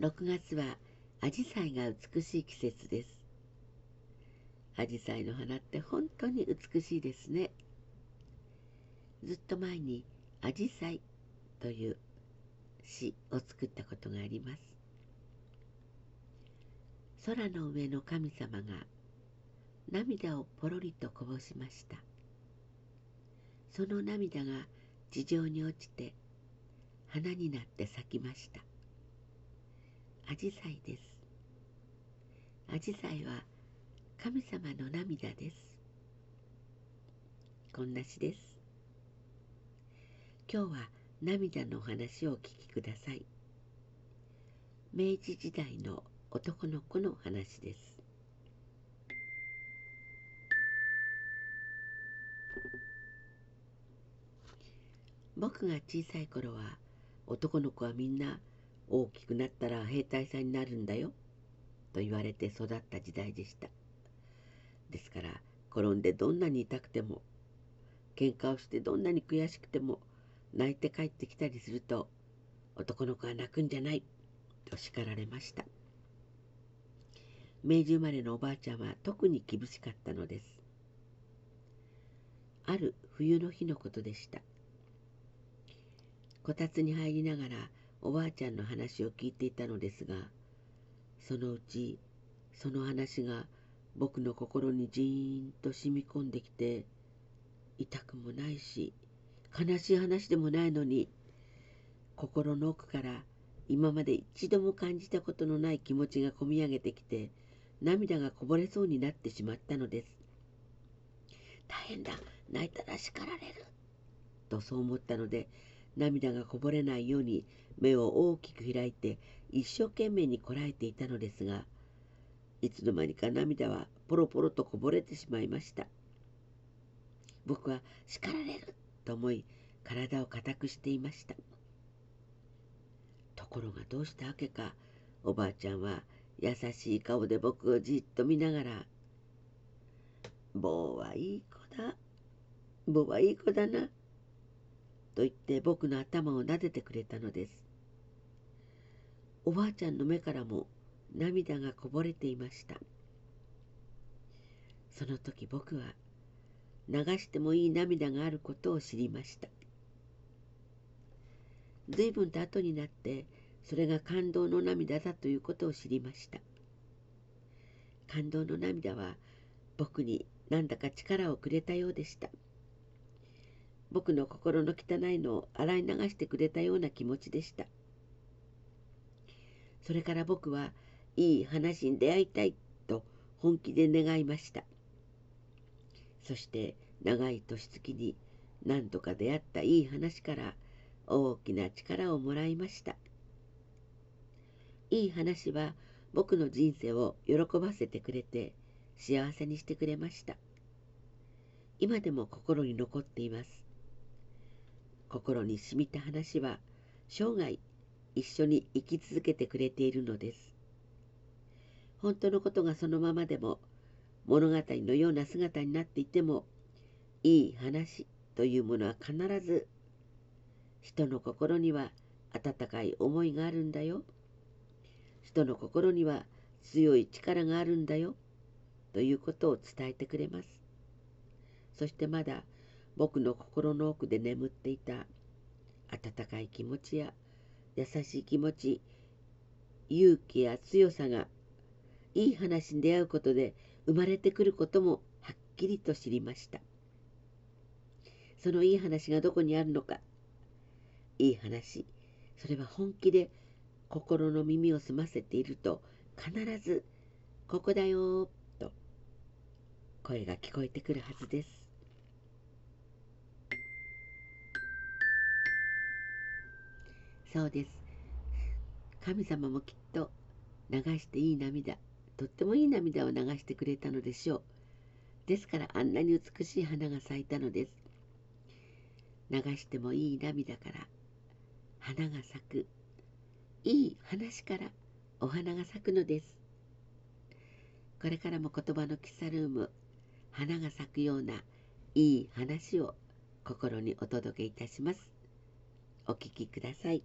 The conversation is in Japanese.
6月はアジサイが美しい季節です。アジサイの花って本当に美しいですね。ずっと前にアジサイという詩を作ったことがあります。空の上の神様が涙をポロリとこぼしました。その涙が地上に落ちて花になって咲きました。アジサイです。アジサイは神様の涙です。こんな詩です。今日は涙のお話をお聞きください。明治時代の男の子の話です。僕が小さい頃は男の子はみんな大きくなったら兵隊さんになるんだよ。と言われて育った時代でした。ですから転んでどんなに痛くても喧嘩をしてどんなに悔しくても泣いて帰ってきたりすると男の子は泣くんじゃない。と叱られました。明治生まれのおばあちゃんは特に厳しかったのです。ある冬の日のことでした。こたつに入りながらおばあちゃんの話を聞いていたのですがそのうちその話が僕の心にじーんと染み込んできて痛くもないし悲しい話でもないのに心の奥から今まで一度も感じたことのない気持ちがこみ上げてきて涙がこぼれそうになってしまったのです。大変だ泣いたら叱られるとそう思ったので涙がこぼれないように目を大きく開いて一生懸命にこらえていたのですがいつの間にか涙はポロポロとこぼれてしまいました。僕は叱られると思い体を硬くしていました。ところがどうしたわけか。おばあちゃんは優しい顔で僕をじっと見ながら「坊はいい子だ。坊はいい子だな」と言って僕の頭を撫でてくれたのです。おばあちゃんの目からも涙がこぼれていました。その時僕は流してもいい涙があることを知りました。随分と後になってそれが感動の涙だということを知りました。感動の涙は僕になんだか力をくれたようでした。僕の心の汚いのを洗い流してくれたような気持ちでした。それから僕はいい話に出会いたいと本気で願いました。そして長い年月に何とか出会ったいい話から大きな力をもらいました。いい話は僕の人生を喜ばせてくれて幸せにしてくれました。今でも心に残っています。心に染みた話は生涯一緒に生き続けてくれているのです。本当のことがそのままでも物語のような姿になっていてもいい話というものは必ず人の心には温かい思いがあるんだよ。人の心には強い力があるんだよ。ということを伝えてくれます。そしてまだ僕の心の奥で眠っていた温かい気持ちや優しい気持ち勇気や強さがいい話に出会うことで生まれてくることもはっきりと知りました。そのいい話がどこにあるのかいい話それは本気で心の耳を澄ませていると必ず「ここだよ」と声が聞こえてくるはずです。そうです。神様もきっと流していい涙、とってもいい涙を流してくれたのでしょう。ですからあんなに美しい花が咲いたのです。流してもいい涙から花が咲く。いい話からお花が咲くのです。これからも言葉の喫茶ルーム、花が咲くようないい話を心にお届けいたします。お聞きください。